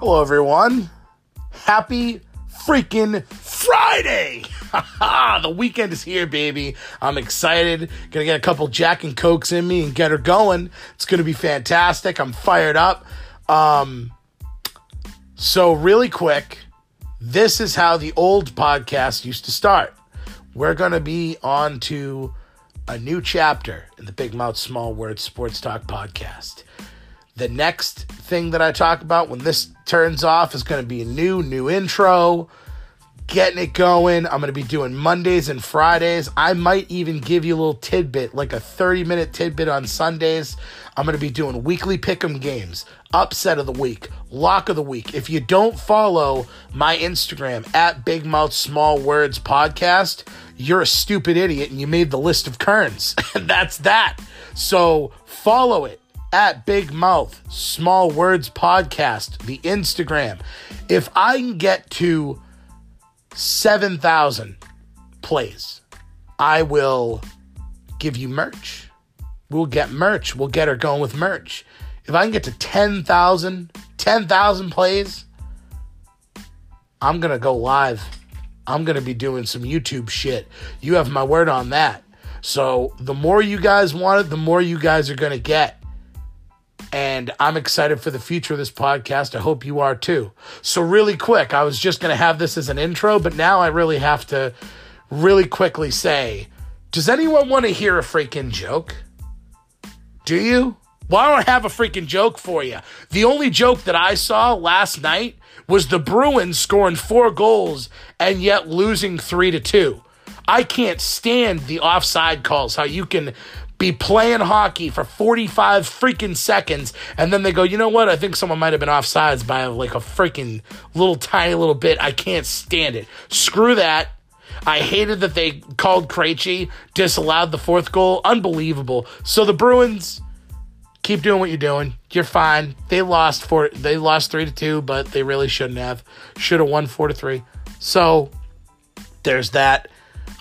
Hello, everyone. Happy freaking Friday! the weekend is here, baby. I'm excited. Gonna get a couple Jack and Cokes in me and get her going. It's gonna be fantastic. I'm fired up. Um, so, really quick, this is how the old podcast used to start. We're gonna be on to a new chapter in the Big Mouth Small Words Sports Talk podcast. The next thing that I talk about when this turns off is going to be a new, new intro, getting it going. I'm going to be doing Mondays and Fridays. I might even give you a little tidbit, like a 30 minute tidbit on Sundays. I'm going to be doing weekly pick'em games, upset of the week, lock of the week. If you don't follow my Instagram at Big Mouth Small Words Podcast, you're a stupid idiot and you made the list of kerns. and that's that. So follow it at Big Mouth Small Words Podcast, the Instagram. If I can get to 7,000 plays, I will give you merch. We'll get merch. We'll get her going with merch. If I can get to 10,000, 10,000 plays, I'm going to go live. I'm going to be doing some YouTube shit. You have my word on that. So the more you guys want it, the more you guys are going to get. And I'm excited for the future of this podcast. I hope you are too. So, really quick, I was just going to have this as an intro, but now I really have to really quickly say Does anyone want to hear a freaking joke? Do you? Well, I don't have a freaking joke for you. The only joke that I saw last night was the Bruins scoring four goals and yet losing three to two. I can't stand the offside calls, how you can be playing hockey for 45 freaking seconds and then they go, you know what? I think someone might have been offsides by like a freaking little tiny little bit. I can't stand it. Screw that. I hated that they called Krejci, disallowed the fourth goal. Unbelievable. So the Bruins keep doing what you're doing. You're fine. They lost four. They lost three to two, but they really shouldn't have. Should have won four to three. So there's that.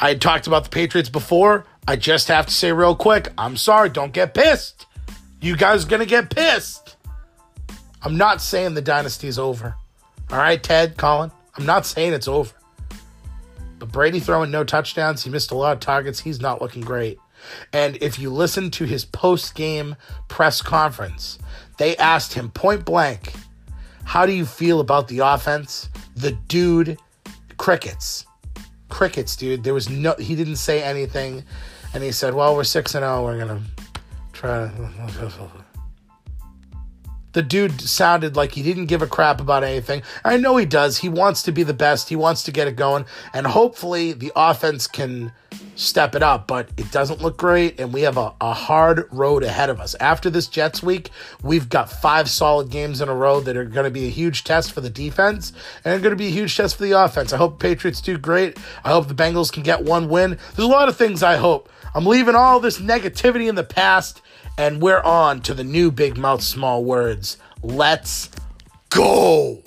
I talked about the Patriots before. I just have to say real quick, I'm sorry, don't get pissed. You guys are gonna get pissed. I'm not saying the dynasty's over. All right, Ted, Colin. I'm not saying it's over. But Brady throwing no touchdowns, he missed a lot of targets. He's not looking great. And if you listen to his post game press conference, they asked him point blank, How do you feel about the offense? The dude, crickets. Crickets, dude. There was no, he didn't say anything and he said, "Well, we're six and zero. We're gonna try." To... The dude sounded like he didn't give a crap about anything. I know he does. He wants to be the best. He wants to get it going, and hopefully the offense can step it up. But it doesn't look great, and we have a, a hard road ahead of us. After this Jets week, we've got five solid games in a row that are going to be a huge test for the defense and going to be a huge test for the offense. I hope Patriots do great. I hope the Bengals can get one win. There's a lot of things I hope. I'm leaving all this negativity in the past, and we're on to the new Big Mouth Small Words. Let's go.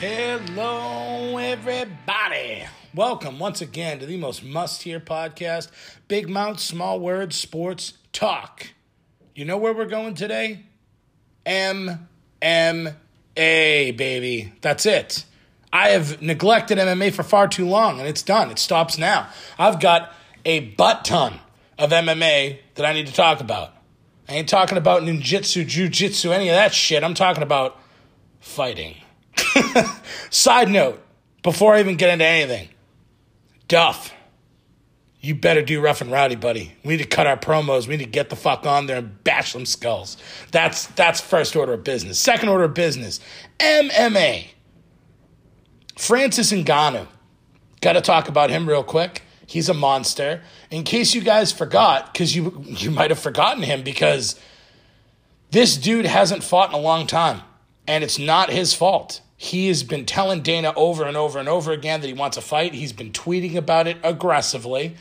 Hello, everybody. Welcome once again to the most must hear podcast, Big Mouth Small Words Sports Talk. You know where we're going today? MMA, baby. That's it. I have neglected MMA for far too long, and it's done. It stops now. I've got a butt ton of MMA that I need to talk about. I ain't talking about ninjutsu, jujitsu, any of that shit. I'm talking about fighting. Side note, before I even get into anything, Duff, you better do rough and rowdy, buddy. We need to cut our promos. We need to get the fuck on there and bash them skulls. That's that's first order of business. Second order of business, MMA. Francis Ngannou. Got to talk about him real quick. He's a monster. In case you guys forgot, because you you might have forgotten him because This dude hasn't fought in a long time, and it's not his fault. He has been telling Dana over and over and over again that he wants a fight. He's been tweeting about it aggressively.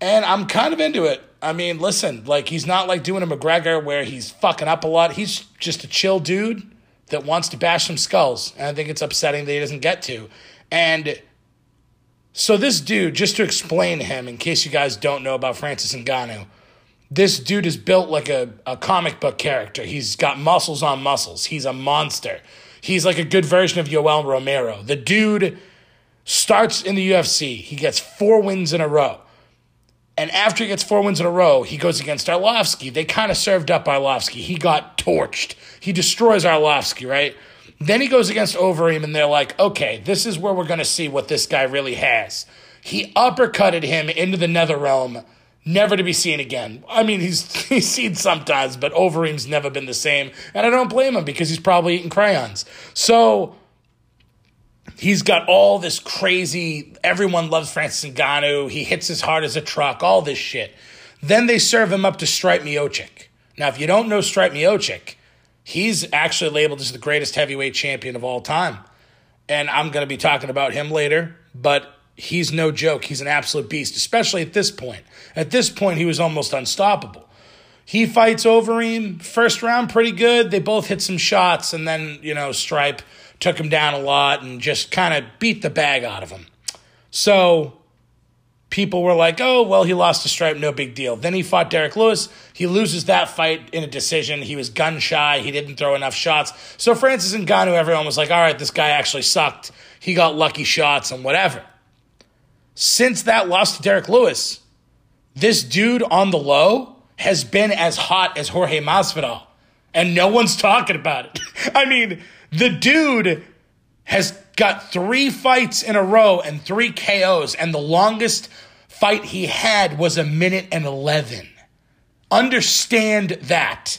And I'm kind of into it. I mean, listen, like he's not like doing a McGregor where he's fucking up a lot. He's just a chill dude that wants to bash some skulls. And I think it's upsetting that he doesn't get to. And so this dude, just to explain him, in case you guys don't know about Francis Ngannou, this dude is built like a, a comic book character. He's got muscles on muscles. He's a monster. He's like a good version of Yoel Romero. The dude starts in the UFC. He gets four wins in a row. And after he gets four wins in a row, he goes against Arlovsky. They kind of served up Arlovsky. He got torched. He destroys Arlovsky, right? Then he goes against Overeem, and they're like, okay, this is where we're going to see what this guy really has. He uppercutted him into the nether realm, never to be seen again. I mean, he's he's seen sometimes, but Overeem's never been the same. And I don't blame him because he's probably eating crayons. So he's got all this crazy, everyone loves Francis Ngannou. He hits as hard as a truck, all this shit. Then they serve him up to Stipe Miocic. Now, if you don't know Stipe Miocic, he's actually labeled as the greatest heavyweight champion of all time. And I'm going to be talking about him later, but he's no joke. He's an absolute beast, especially at this point. At this point, he was almost unstoppable. He fights Overeem, first round pretty good. They both hit some shots, and then, you know, Stipe took him down a lot and just kind of beat the bag out of him. So people were like, oh, well, he lost to Stipe, no big deal. Then he fought Derrick Lewis. He loses that fight in a decision. He was gun shy. He didn't throw enough shots. So Francis and Ngannou, everyone was like, all right, this guy actually sucked. He got lucky shots and whatever. Since that loss to Derrick Lewis, this dude on the low has been as hot as Jorge Masvidal, and no one's talking about it. I mean, the dude has got three fights in a row and three KOs, and the longest fight he had was a minute and 11. Understand that.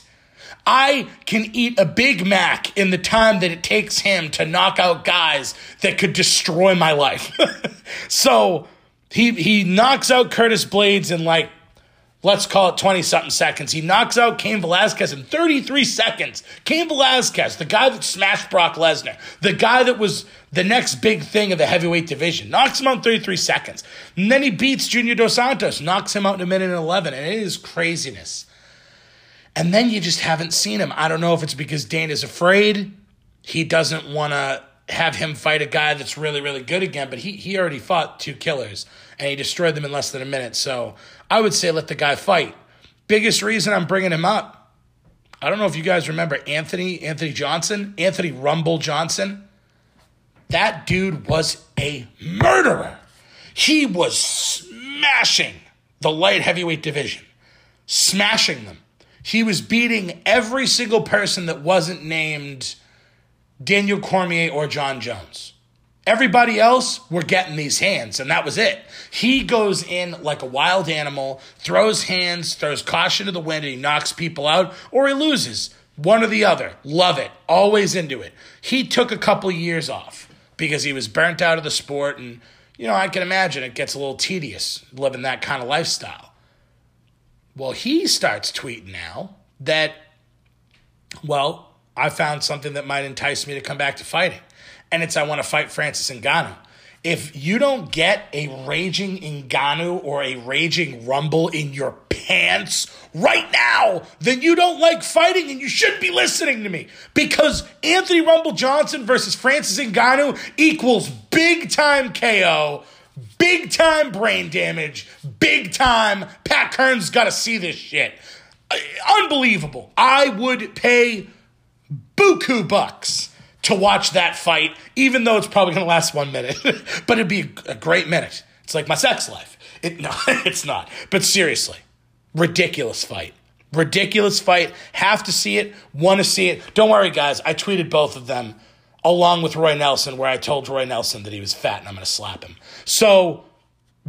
I can eat a Big Mac in the time that it takes him to knock out guys that could destroy my life. so he he knocks out Curtis Blaydes in like let's call it 20 something seconds. He knocks out Cain Velasquez in 33 seconds. Cain Velasquez, the guy that smashed Brock Lesnar, the guy that was the next big thing of the heavyweight division, knocks him out in 33 seconds. And then he beats Junior Dos Santos, knocks him out in a minute and 11. And it is craziness. And then you just haven't seen him. I don't know if it's because Dane is afraid. He doesn't want to have him fight a guy that's really, really good again, but he, he already fought two killers and he destroyed them in less than a minute. So I would say let the guy fight. Biggest reason I'm bringing him up. I don't know if you guys remember Anthony Anthony Johnson, Anthony Rumble Johnson. That dude was a murderer. He was smashing the light heavyweight division, smashing them. He was beating every single person that wasn't named Daniel Cormier or Jon Jones. Everybody else were getting these hands, and that was it. He goes in like a wild animal, throws hands, throws caution to the wind, and he knocks people out, or he loses. One or the other. Love it. Always into it. He took a couple years off because he was burnt out of the sport, and, you know, I can imagine it gets a little tedious living that kind of lifestyle. Well, he starts tweeting now that, well, I found something that might entice me to come back to fighting and it's I want to fight Francis Ngannou. If you don't get a raging Ngannou or a raging Rumble in your pants right now, then you don't like fighting and you shouldn't be listening to me. Because Anthony Rumble Johnson versus Francis Ngannou equals big time KO, big time brain damage, big time. Pat Kern's got to see this shit. Uh, unbelievable. I would pay buku bucks to watch that fight, even though it's probably going to last one minute. but it'd be a great minute. It's like my sex life. It, no, it's not. But seriously, ridiculous fight. Ridiculous fight. Have to see it. Want to see it. Don't worry, guys. I tweeted both of them along with Roy Nelson, where I told Roy Nelson that he was fat and I'm going to slap him. So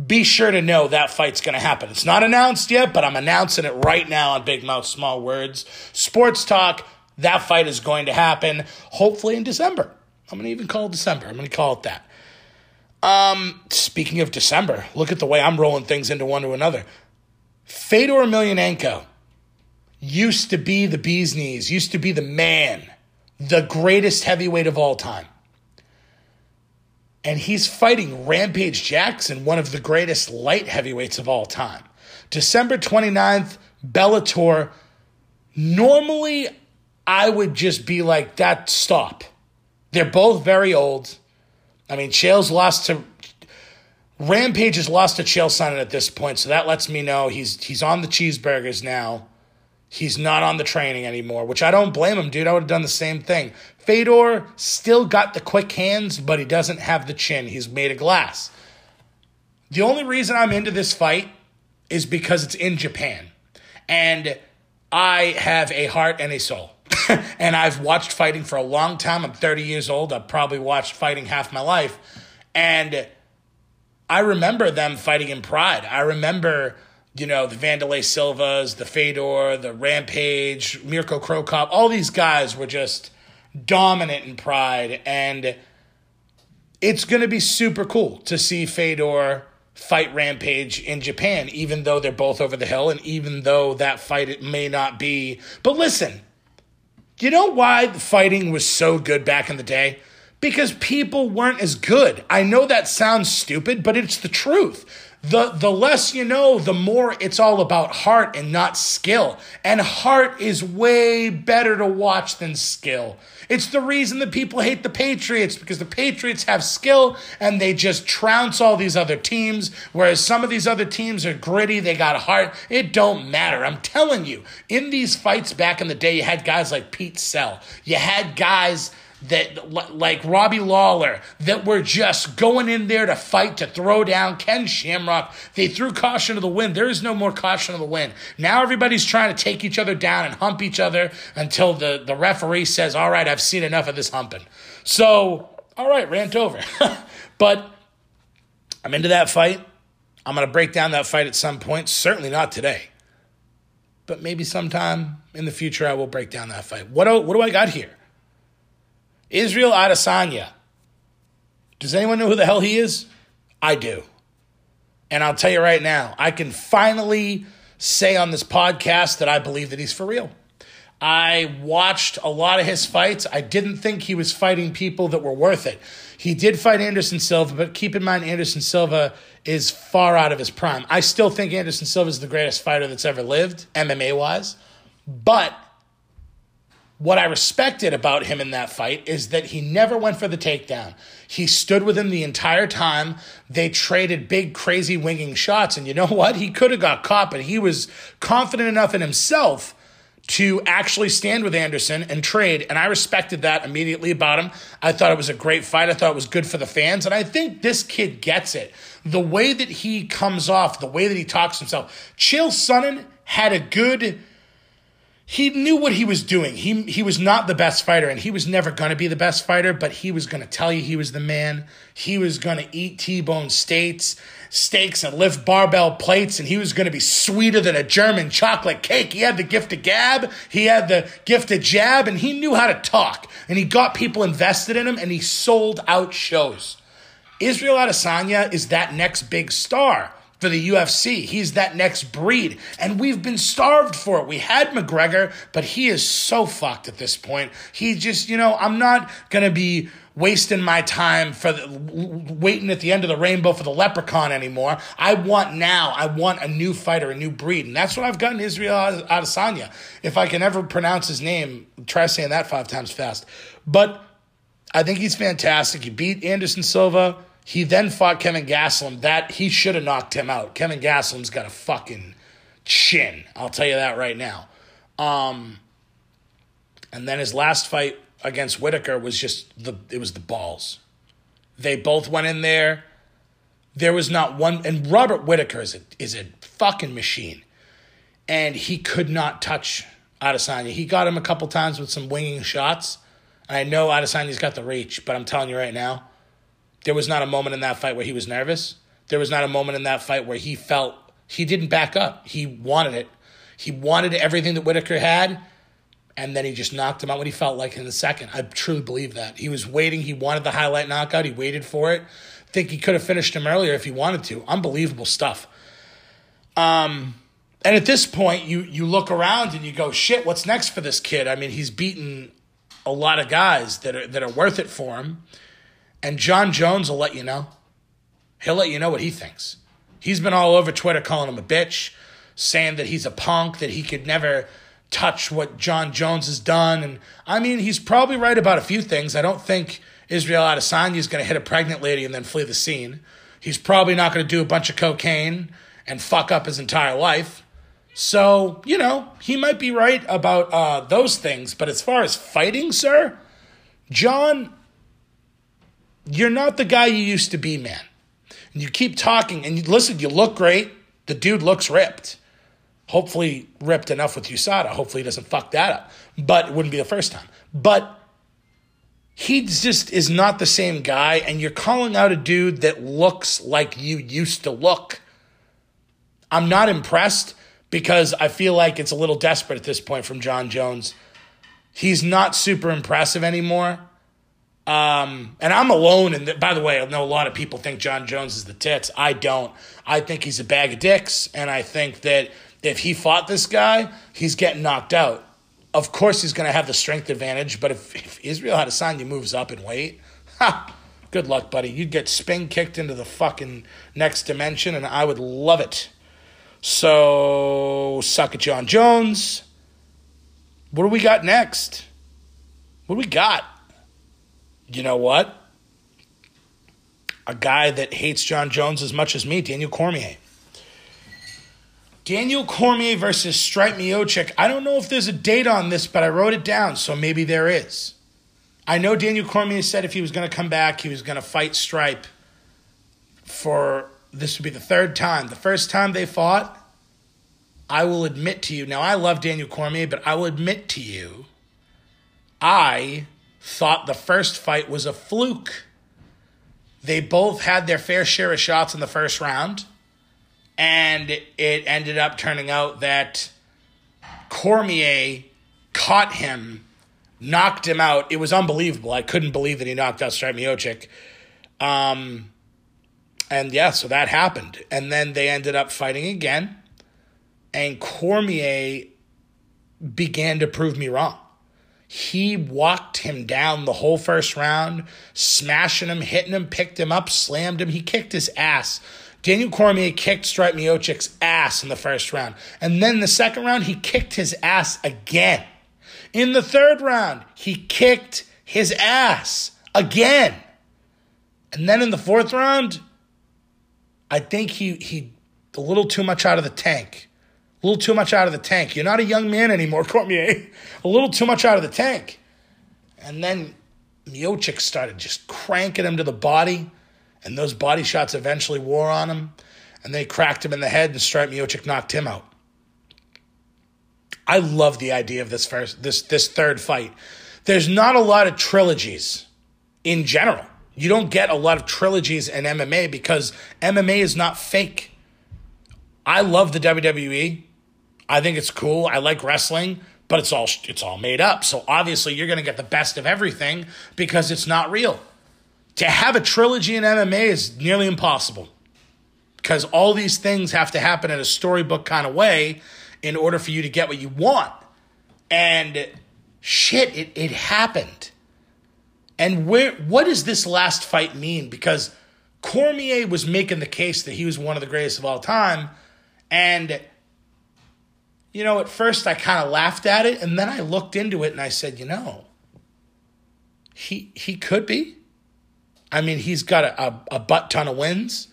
be sure to know that fight's going to happen. It's not announced yet, but I'm announcing it right now on Big Mouth Small Words. Sports Talk that fight is going to happen hopefully in December. I'm going to even call it December. I'm going to call it that. Um, speaking of December, look at the way I'm rolling things into one to another. Fedor Emelianenko. used to be the bee's knees, used to be the man, the greatest heavyweight of all time. And he's fighting Rampage Jackson, one of the greatest light heavyweights of all time. December 29th, Bellator. Normally, I would just be like, that stop. They're both very old. I mean, Chael's lost to Rampage has lost to Chael Sonnen at this point, so that lets me know he's he's on the cheeseburgers now. He's not on the training anymore, which I don't blame him, dude. I would have done the same thing. Fedor still got the quick hands, but he doesn't have the chin. He's made of glass. The only reason I'm into this fight is because it's in Japan. And I have a heart and a soul. and I've watched fighting for a long time. I'm 30 years old. I've probably watched fighting half my life. And I remember them fighting in pride. I remember, you know, the Wanderlei Silvas, the Fedor, the Rampage, Mirko Cro Cop. All these guys were just dominant in pride. And it's going to be super cool to see Fedor fight Rampage in Japan, even though they're both over the hill and even though that fight it may not be. But listen, you know why the fighting was so good back in the day? Because people weren't as good. I know that sounds stupid, but it's the truth. The, the less you know, the more it's all about heart and not skill. And heart is way better to watch than skill. It's the reason that people hate the Patriots because the Patriots have skill and they just trounce all these other teams, whereas some of these other teams are gritty, they got heart. It don't matter. I'm telling you, in these fights back in the day, you had guys like Pete Sell. You had guys that like Robbie Lawler that were just going in there to fight to throw down Ken Shamrock. They threw caution to the wind. There is no more caution to the wind. Now everybody's trying to take each other down and hump each other until the, the referee says, All right, I've seen enough of this humping. So, all right, rant over. but I'm into that fight. I'm going to break down that fight at some point. Certainly not today. But maybe sometime in the future I will break down that fight. What do, what do I got here? Israel Adesanya. Does anyone know who the hell he is? I do. And I'll tell you right now, I can finally say on this podcast that I believe that he's for real. I watched a lot of his fights. I didn't think he was fighting people that were worth it. He did fight Anderson Silva, but keep in mind, Anderson Silva is far out of his prime. I still think Anderson Silva is the greatest fighter that's ever lived, MMA wise. But what I respected about him in that fight is that he never went for the takedown. He stood with him the entire time. They traded big, crazy winging shots. And you know what? He could have got caught, but he was confident enough in himself to actually stand with Anderson and trade. And I respected that immediately about him. I thought it was a great fight. I thought it was good for the fans. And I think this kid gets it. The way that he comes off, the way that he talks himself. Chael Sonnen had a good he knew what he was doing. He he was not the best fighter, and he was never going to be the best fighter. But he was going to tell you he was the man. He was going to eat T-bone steaks, steaks, and lift barbell plates, and he was going to be sweeter than a German chocolate cake. He had the gift of gab, he had the gift of jab, and he knew how to talk. And he got people invested in him, and he sold out shows. Israel Adesanya is that next big star for the UFC. He's that next breed. And we've been starved for it. We had McGregor, but he is so fucked at this point. He just, you know, I'm not going to be wasting my time for the, waiting at the end of the rainbow for the leprechaun anymore. I want now. I want a new fighter, a new breed, and that's what I've gotten Israel Adesanya. If I can ever pronounce his name, try saying that five times fast. But I think he's fantastic. He beat Anderson Silva. He then fought Kevin Gastelum. That he should have knocked him out. Kevin Gastelum's got a fucking chin. I'll tell you that right now. Um, and then his last fight against Whittaker was just the it was the balls. They both went in there. There was not one, and Robert Whittaker is a is a fucking machine, and he could not touch Adesanya. He got him a couple times with some winging shots. I know Adesanya's got the reach, but I'm telling you right now, there was not a moment in that fight where he was nervous. There was not a moment in that fight where he felt he didn't back up. He wanted it. He wanted everything that Whittaker had, and then he just knocked him out what he felt like in the second. I truly believe that. He was waiting. He wanted the highlight knockout. He waited for it. think he could have finished him earlier if he wanted to. Unbelievable stuff. Um, And at this point, you you look around and you go, shit, what's next for this kid? I mean, he's beaten a lot of guys that are that are worth it for him. And Jon Jones will let you know. He'll let you know what he thinks. He's been all over Twitter calling him a bitch, saying that he's a punk, that he could never touch what Jon Jones has done. And I mean, he's probably right about a few things. I don't think Israel Adesanya is going to hit a pregnant lady and then flee the scene. He's probably not going to do a bunch of cocaine and fuck up his entire life. So, you know, he might be right about uh, those things. But as far as fighting, sir, Jon, you're not the guy you used to be, man. And you keep talking, and you, listen, you look great. The dude looks ripped. Hopefully, ripped enough with USADA. Hopefully, he doesn't fuck that up. But it wouldn't be the first time. But he just is not the same guy, and you're calling out a dude that looks like you used to look. I'm not impressed because I feel like it's a little desperate at this point from Jon Jones. He's not super impressive anymore. Um, and I'm alone. And by the way, I know a lot of people think Jon Jones is the tits. I don't. I think he's a bag of dicks. And I think that if he fought this guy, he's getting knocked out. Of course, he's going to have the strength advantage. But if, if Israel Adesanya moves up in weight, ha, good luck, buddy. You'd get spin kicked into the fucking next dimension, and I would love it. So, suck it, Jon Jones. What do we got next? What do we got? You know what? A guy that hates Jon Jones as much as me, Daniel Cormier. Daniel Cormier versus Stipe Miocic. I don't know if there's a date on this, but I wrote it down, so maybe there is. I know Daniel Cormier said if he was going to come back, he was going to fight Stipe for this would be the third time. The first time they fought, I will admit to you. Now, I love Daniel Cormier, but I will admit to you, I thought the first fight was a fluke. They both had their fair share of shots in the first round, and it ended up turning out that Cormier caught him, knocked him out. It was unbelievable. I couldn't believe that he knocked out Stipe Miocic. Um, and yeah, so that happened. And then they ended up fighting again. And Cormier began to prove me wrong. He walked him down the whole first round, smashing him, hitting him, picked him up, slammed him. He kicked his ass. Daniel Cormier kicked Stipe Miocic's ass in the first round. And then the second round, he kicked his ass again. In the third round, he kicked his ass again. And then in the fourth round, I think he he a little too much out of the tank. A little too much out of the tank. You're not a young man anymore, Cormier. A little too much out of the tank. And then Miocic started just cranking him to the body, and those body shots eventually wore on him, and they cracked him in the head, and Stipe Miocic knocked him out. I love the idea of this first this this third fight. There's not a lot of trilogies in general. You don't get a lot of trilogies in MMA because MMA is not fake. I love the WWE. I think it's cool. I like wrestling, but it's all it's all made up. So obviously you're going to get the best of everything because it's not real. To have a trilogy in MMA is nearly impossible. Because all these things have to happen in a storybook kind of way in order for you to get what you want. And shit, it, it happened. And where what does this last fight mean? Because Cormier was making the case that he was one of the greatest of all time. And you know, at first I kind of laughed at it, and then I looked into it and I said, you know, he he could be. I mean, he's got a, a, a butt ton of wins.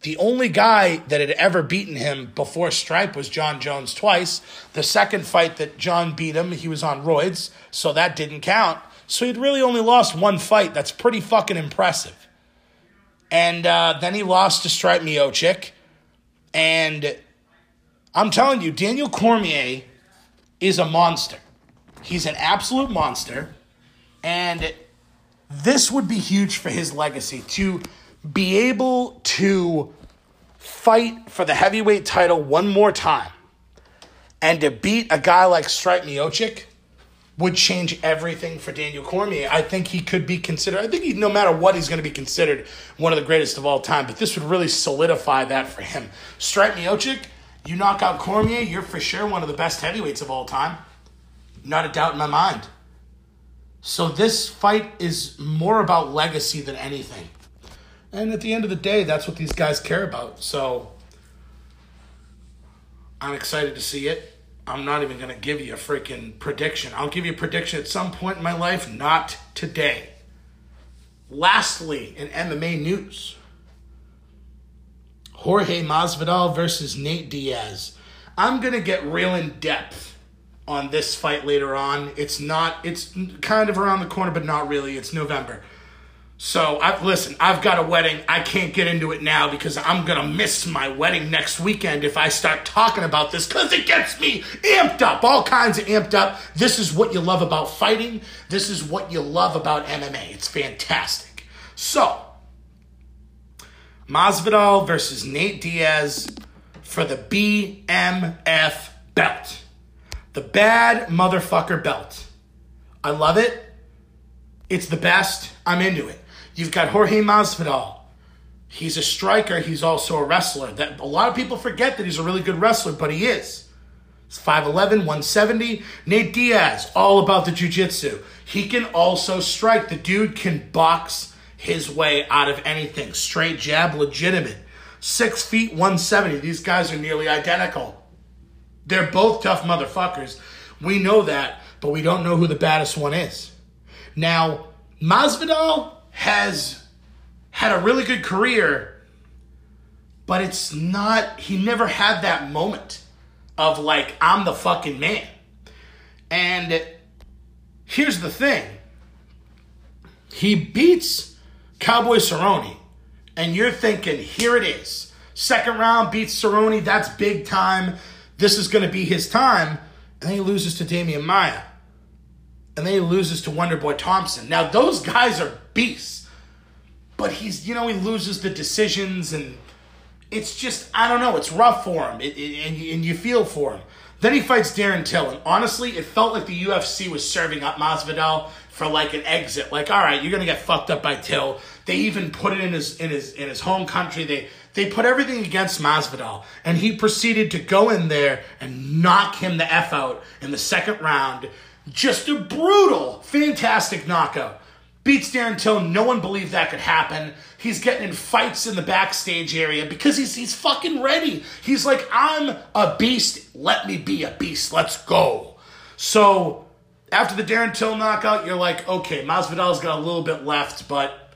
The only guy that had ever beaten him before Stipe was Jon Jones twice. The second fight that Jon beat him, he was on roids, so that didn't count. So he'd really only lost one fight. That's pretty fucking impressive. And uh, then he lost to Stipe Miocic. And I'm telling you, Daniel Cormier is a monster. He's an absolute monster. And this would be huge for his legacy to be able to fight for the heavyweight title one more time and to beat a guy like Stipe Miocic would change everything for Daniel Cormier. I think he could be considered, I think he, no matter what, he's going to be considered one of the greatest of all time, but this would really solidify that for him. Stipe Miocic You knock out Cormier, you're for sure one of the best heavyweights of all time. Not a doubt in my mind. So this fight is more about legacy than anything. And at the end of the day, that's what these guys care about. So I'm excited to see it. I'm not even going to give you a freaking prediction. I'll give you a prediction at some point in my life, not today. Lastly, in MMA news, Jorge Masvidal versus Nate Diaz. I'm going to get real in depth on this fight later on. It's not, it's kind of around the corner, but not really. It's November. So I've listen, I've got a wedding. I can't get into it now because I'm gonna miss my wedding next weekend if I start talking about this because it gets me amped up, all kinds of amped up. This is what you love about fighting. This is what you love about MMA. It's fantastic. So Masvidal versus Nate Diaz for the BMF belt. The bad motherfucker belt. I love it. It's the best. I'm into it. You've got Jorge Masvidal. He's a striker. He's also a wrestler. That a lot of people forget that he's a really good wrestler, but he is. He's 5'11", 170. Nate Diaz, all about the jiu-jitsu. He can also strike. The dude can box his way out of anything. Straight jab, legitimate. Six feet, 170. These guys are nearly identical. They're both tough motherfuckers. We know that, but we don't know who the baddest one is. Now, Masvidal has had a really good career, but it's not, he never had that moment of like, I'm the fucking man. And here's the thing he beats Cowboy Cerrone, and you're thinking, here it is. Second round beats Cerrone, that's big time. This is going to be his time. And then he loses to Demian Maia. And then he loses to Wonderboy Thompson. Now, those guys are beasts. But he's, you know, he loses the decisions and it's just, I don't know, it's rough for him. It, it, and, and you feel for him. Then he fights Darren Till. And honestly, it felt like the UFC was serving up Masvidal for like an exit. Like, all right, you're to get fucked up by Till. They even put it in his in his in his home country. They they put everything against Masvidal, and he proceeded to go in there and knock him the f out in the second round. Just a brutal, fantastic knockout. Beats Darren Till. No one believed that could happen. He's getting in fights in the backstage area because he's he's fucking ready. He's like, I'm a beast. Let me be a beast. Let's go. So after the Darren Till knockout, you're like, okay, Masvidal's got a little bit left, but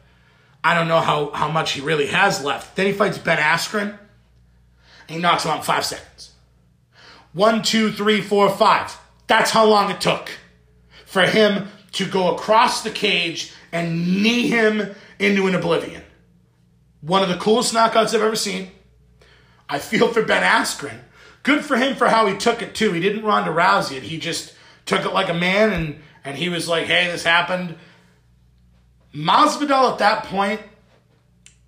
I don't know how, how much he really has left. Then he fights Ben Askren, and he knocks him out in five seconds. One, two, three, four, five. That's how long it took for him to go across the cage and knee him into an oblivion. One of the coolest knockouts I've ever seen. I feel for Ben Askren. Good for him for how he took it too. He didn't Ronda Rousey it. He just took it like a man and and he was like, "Hey, this happened." Masvidal at that point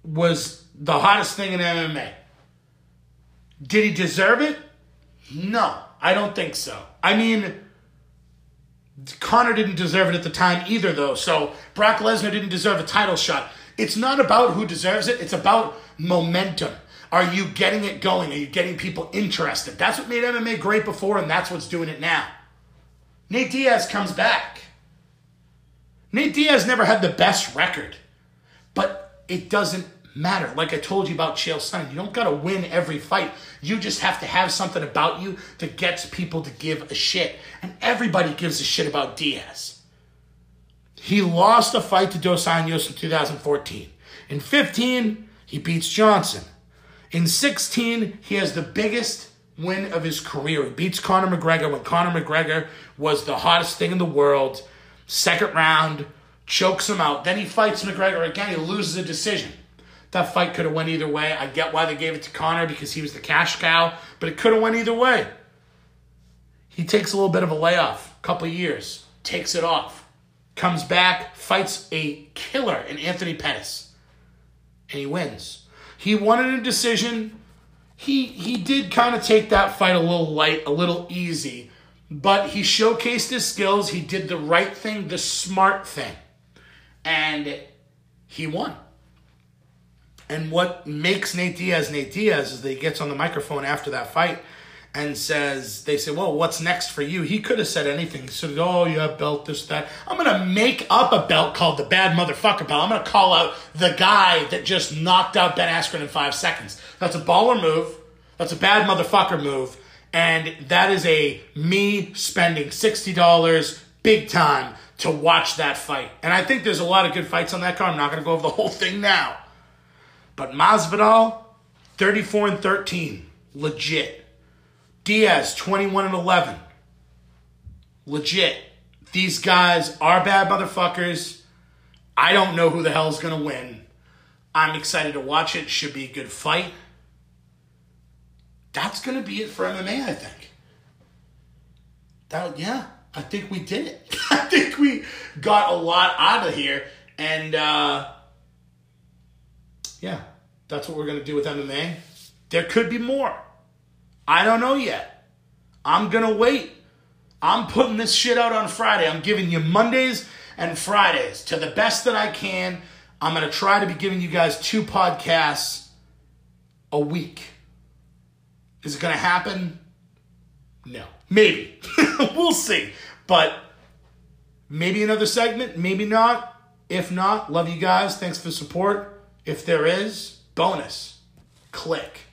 was the hottest thing in MMA. Did he deserve it? No, I don't think so. I mean, Conor didn't deserve it at the time either, though. So Brock Lesnar didn't deserve a title shot. It's not about who deserves it, it's about momentum. Are you getting it going? Are you getting people interested? That's what made MMA great before, and that's what's doing it now. Nate Diaz comes back. Nate Diaz never had the best record, but it doesn't matter. Like I told you about Chael Sonnen, you don't got to win every fight. You just have to have something about you that gets people to give a shit. And everybody gives a shit about Diaz. He lost a fight to Dos Anjos in 2014. In 15, he beats Johnson. In 16, he has the biggest win of his career. He beats Conor McGregor when Conor McGregor was the hottest thing in the world. Second round, chokes him out. Then he fights McGregor again. He loses a decision. That fight could have went either way. I get why they gave it to Conor because he was the cash cow, but it could have went either way. He takes a little bit of a layoff, a couple years, takes it off, comes back, fights a killer in Anthony Pettis, and he wins. He in a decision. He he did kind of take that fight a little light, a little easy, but he showcased his skills. He did the right thing, the smart thing, and he won. And what makes Nate Diaz Nate Diaz is that he gets on the microphone after that fight and says, they say, well, what's next for you? He could have said anything. He said, oh, yeah, belt, this, that. I'm going to make up a belt called the bad motherfucker belt. I'm going to call out the guy that just knocked out Ben Askren in five seconds. That's a baller move. That's a bad motherfucker move. And that is a me spending $60 big time to watch that fight. And I think there's a lot of good fights on that card. I'm not going to go over the whole thing now. But Masvidal, 34 and 13. Legit. Diaz, 21 and 11. Legit. These guys are bad motherfuckers. I don't know who the hell is going to win. I'm excited to watch it. Should be a good fight. That's going to be it for MMA, I think. That, yeah, I think we did it. I think we got a lot out of here. And, uh, yeah, that's what we're going to do with MMA. There could be more. I don't know yet. I'm going to wait. I'm putting this shit out on Friday. I'm giving you Mondays and Fridays to the best that I can. I'm going to try to be giving you guys two podcasts a week. Is it going to happen? No. Maybe. we'll see. But maybe another segment, maybe not. If not, love you guys. Thanks for the support. If there is, bonus. Click.